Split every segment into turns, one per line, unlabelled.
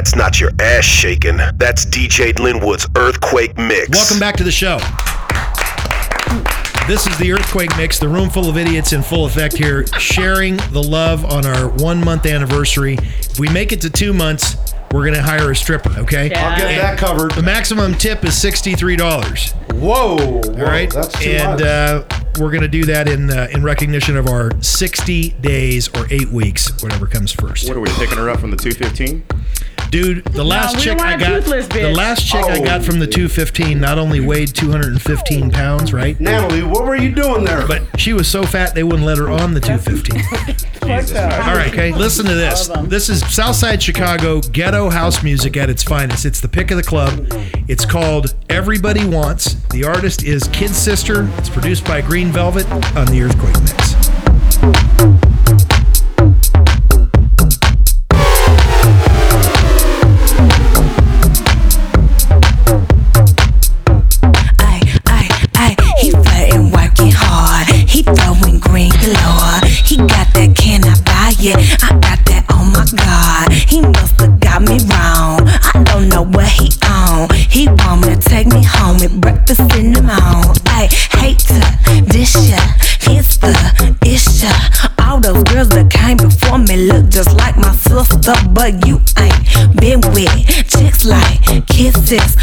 That's not your ass shaking. That's DJ Linwood's Earthquake Mix.
Welcome back to the show. This is the Earthquake Mix, the room full of idiots in full effect here, sharing the love on our one month anniversary. If we make it to two months, we're going to hire a stripper, okay? Yeah.
I'll get that covered.
The maximum tip is $63.
Whoa.
whoa All right.
That's too
and,
much.
Uh, we're going to do that in uh, in recognition of our 60 days or eight weeks, whatever comes first.
What are we picking her up from the 215?
Dude, the last
no,
chick I got,
toothless,
the last chick oh, I got
oh.
from the 215 not only weighed 215 pounds, right?
Natalie, what were you doing there?
But she was so fat they wouldn't let her on the 215. All right, okay. Listen to this. This is Southside Chicago ghetto house music at its finest. It's the pick of the club. It's called Everybody Wants. The artist is Kid Sister. It's produced by Green Velvet on the Earthquake Mix.
up, but you ain't been with chicks like kisses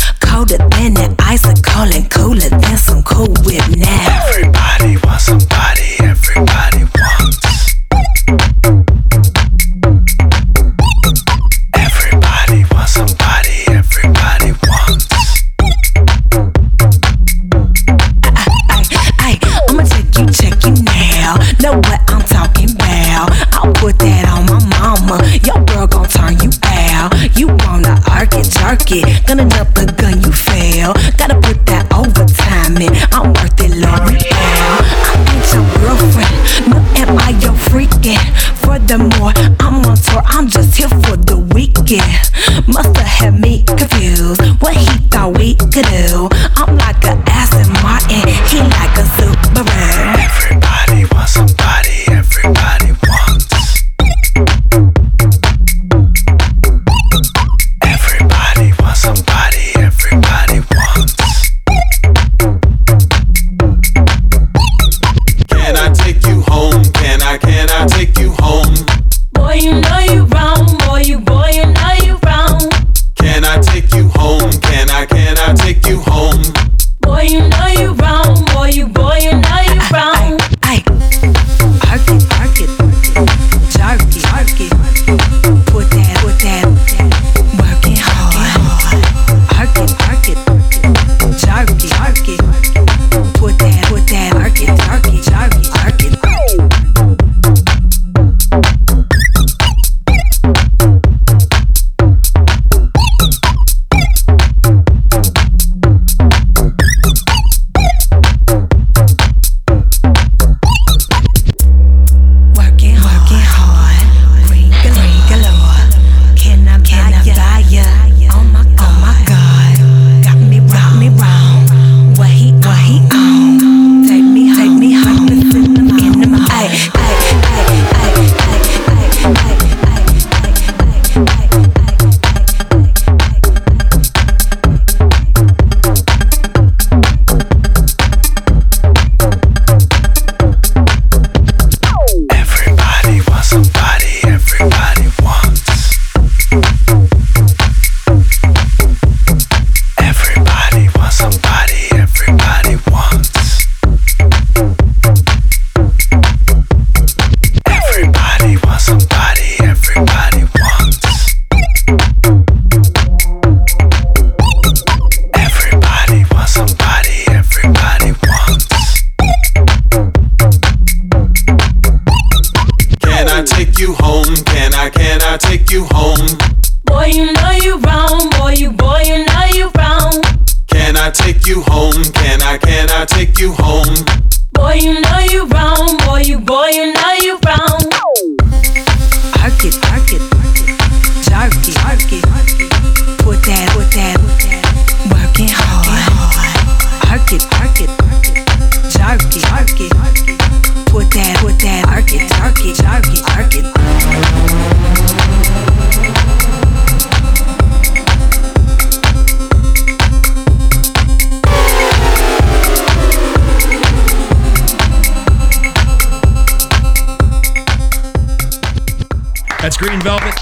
That's Green Velvet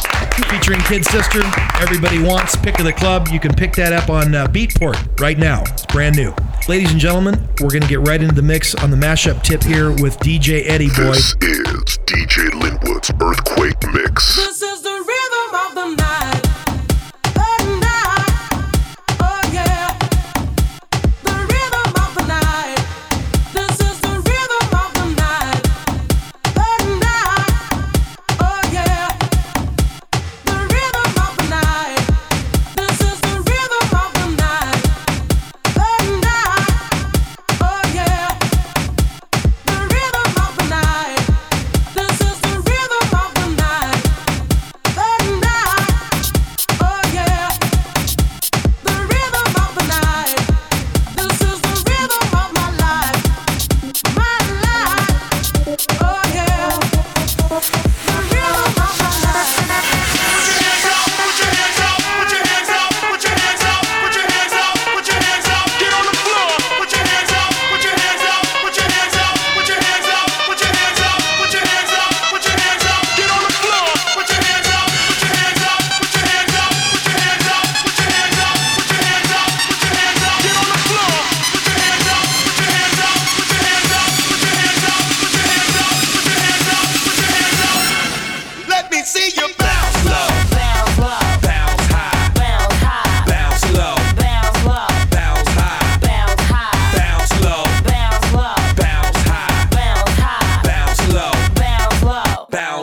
featuring Kid Sister. Everybody wants Pick of the Club. You can pick that up on uh, Beatport right now. It's brand new. Ladies and gentlemen, we're going to get right into the mix on the mashup tip here with DJ Eddie Boy.
This is DJ Linwood's Earthquake Mix.
This is the rhythm of the night.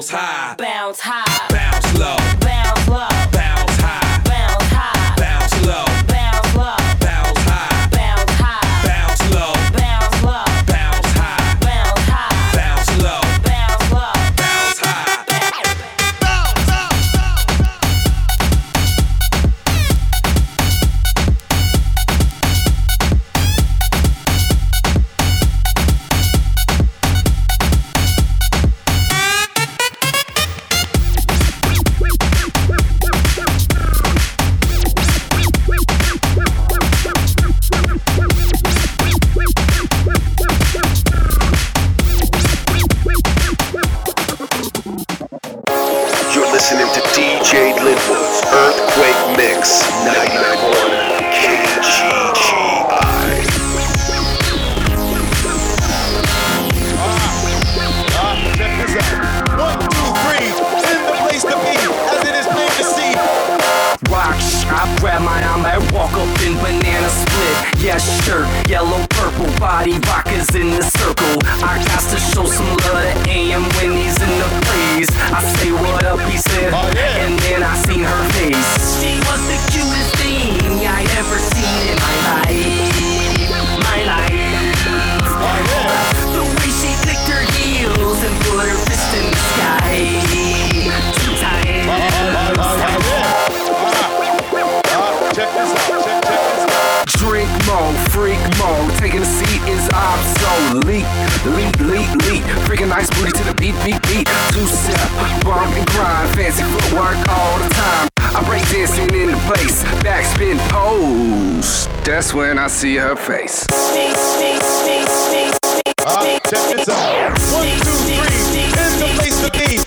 bounce high.
Bounce high.
fancy footwork all the time. I break dancing into place, backspin pose. That's when I see her face.
Uh, check this out. One, two, three, in the place to be.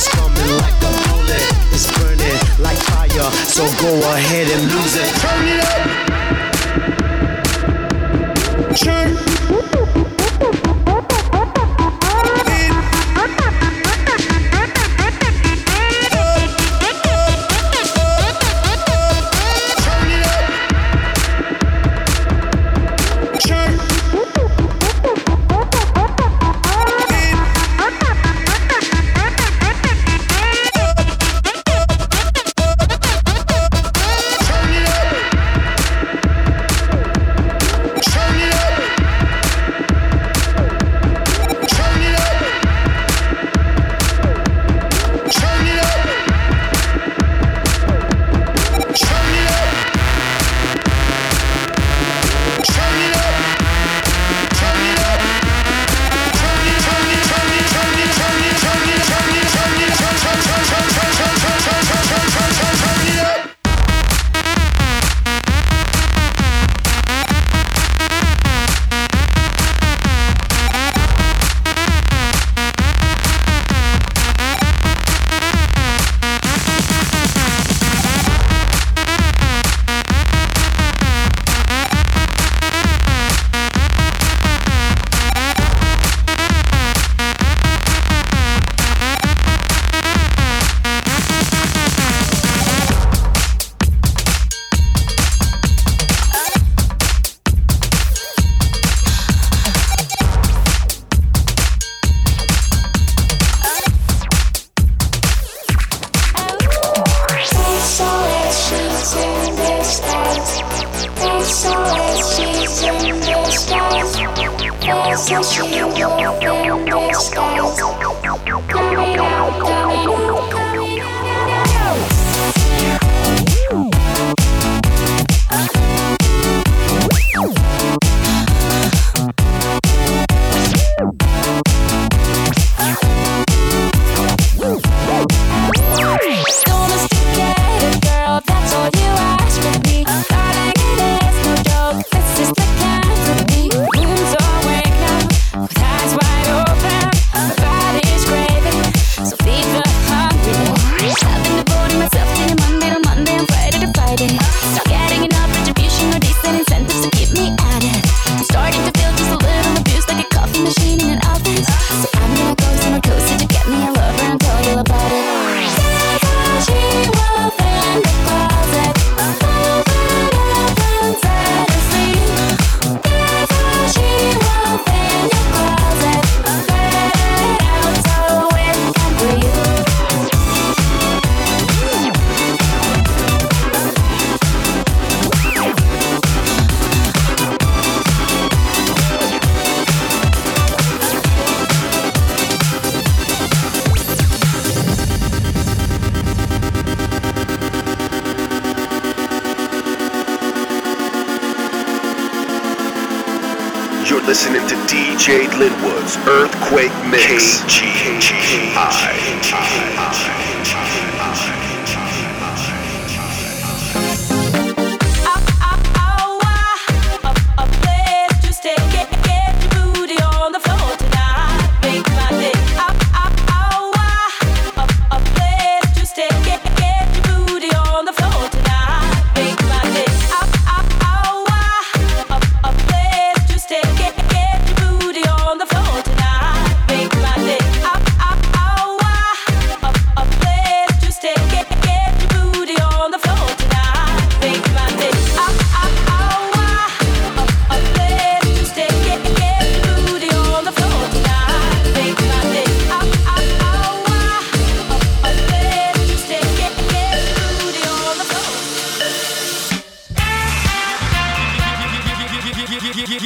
It's coming like a bullet, it's burning like fire. So go ahead and lose it.
Turn it up.
Thank you.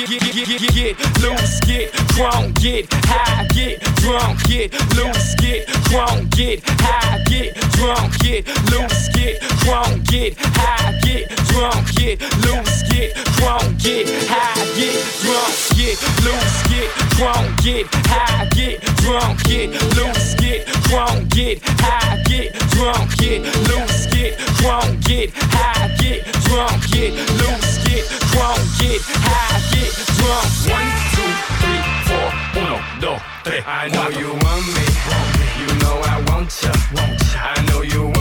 Get
loose, get drunk, get high, get drunk, get loose, get drunk, get high, get drunk, get loose, get drunk, get high, get drunk, get loose, get drunk, get high, get drunk, get loose, get drunk, get high, get drunk, get loose, get drunk, get high, get drunk, get loose, get drunk, get high, get drunk, get loose, get drunk, get high, get One, two, three, four, uno, dos, tres. I know you want me, you know I want ya. I know you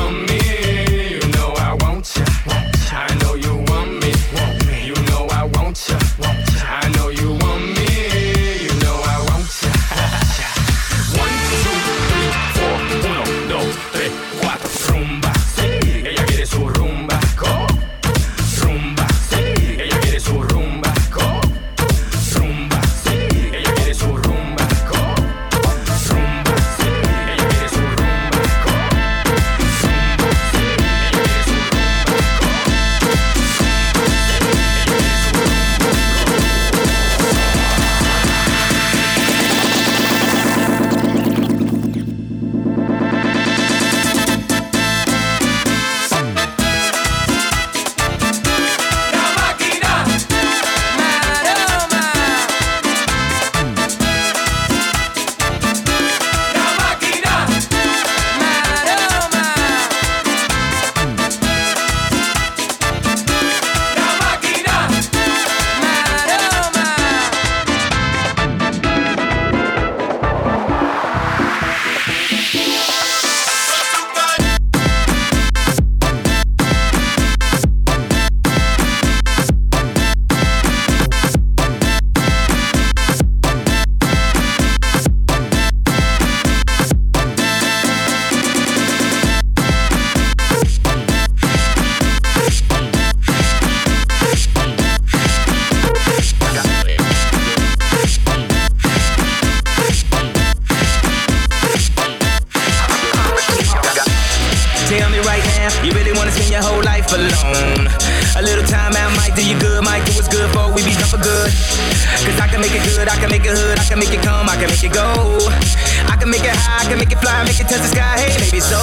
sky, hey, maybe so.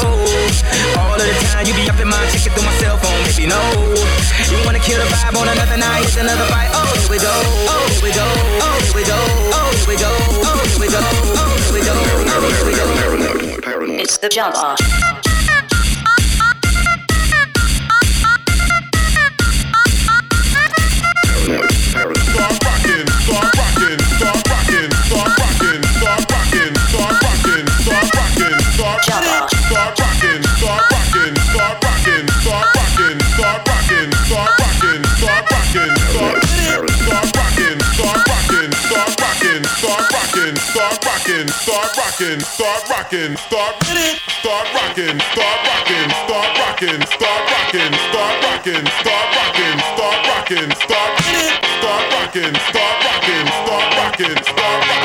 All of the time you be up in my checking through my cell phone, maybe no. You wanna kill the vibe on another night, it's another fight, oh, here we go, oh, here we go, oh, here we go, oh, here we go, oh, here we go, oh, here we go, oh, here we go.
It's the jump off.
Start rocking, start rocking, start start rocking, start rocking, start rocking, start rocking, start rocking, start rocking, start rocking, start start rocking, start rocking, start rocking, start rocking.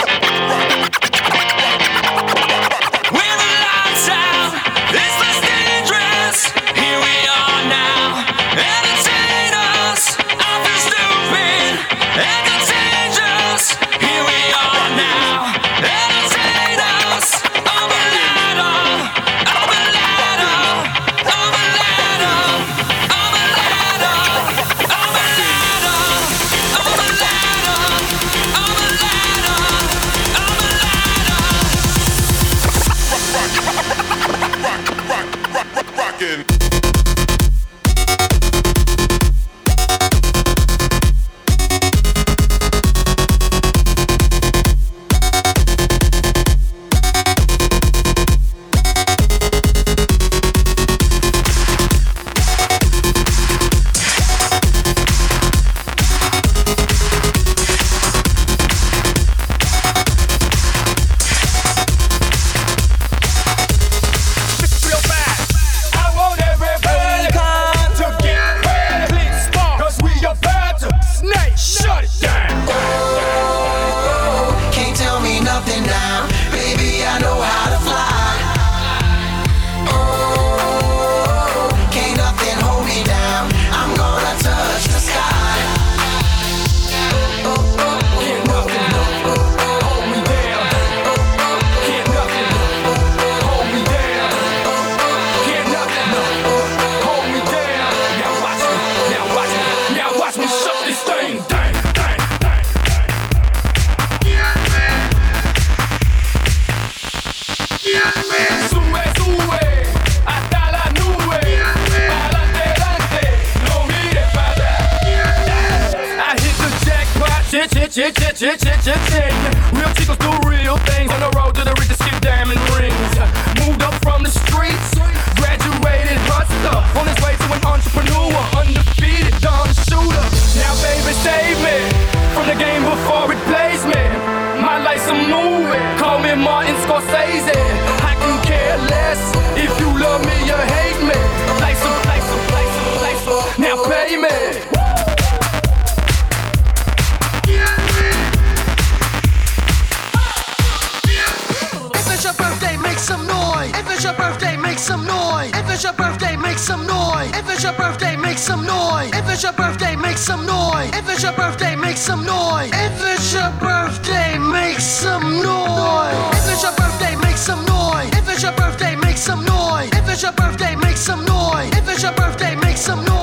Chit chit chit chit chit chit. Real chicos do real things on the road to the richest skip diamond rings. Moved up from the streets, graduated hustler, on his way to an entrepreneur, undefeated Don Shooter. Now baby save me from the game before it plays me. My life's a movie, call me Martin Scorsese. I can care less if you love me or hate me. Life's a, life's a, life's a, life's a, now pay me.
Your birthday, make some noise. If it's your birthday, make some noise. If it's your birthday, make some noise. If it's your birthday, make some noise. If it's your birthday, make some noise. If it's your birthday, make some noise. If it's your birthday, make some noise. If it's your birthday, make some noise. If it's your birthday, make some noise. If it's your birthday, make some noise.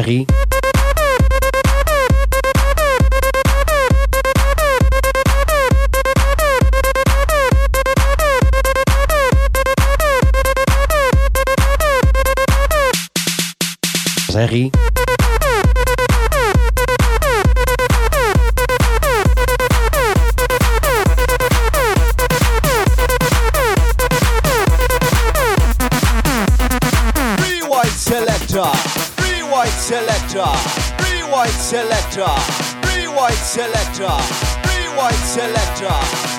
Paris. Selector. Free white selector. White selector.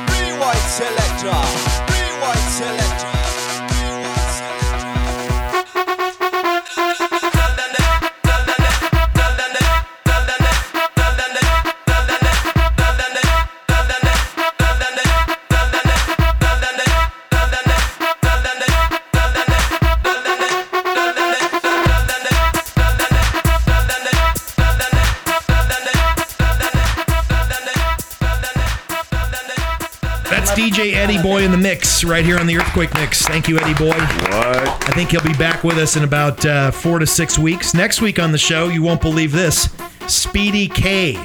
Eddie Boy in the mix right here on the Earthquake Mix. Thank you, Eddie Boy. What? I think he'll be back with us in about uh, four to six weeks. Next week on the show, you won't believe this Speedy K.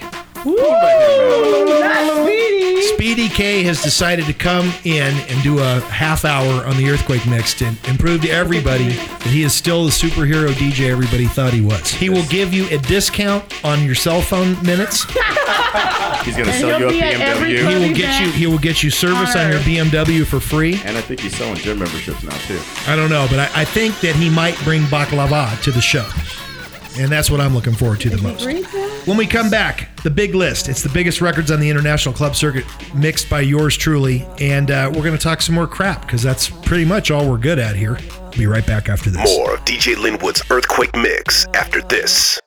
Speedy K has decided to come in and do a half hour on the Earthquake Mix to, and prove to everybody that he is still the superhero DJ everybody thought he was. He will give you a discount on your cell phone minutes.
He's gonna sell you a BMW.
He will get you. He will get you service on your BMW for free.
And I think he's selling gym memberships now too.
I don't know, but I, I think that he might bring baklava to the show. And that's what I'm looking forward to the most. When we come back, the big list. It's the biggest records on the international club circuit, mixed by yours truly. And uh, we're going to talk some more crap because that's pretty much all we're good at here. Be right back after this.
More of DJ Linwood's Earthquake Mix after this.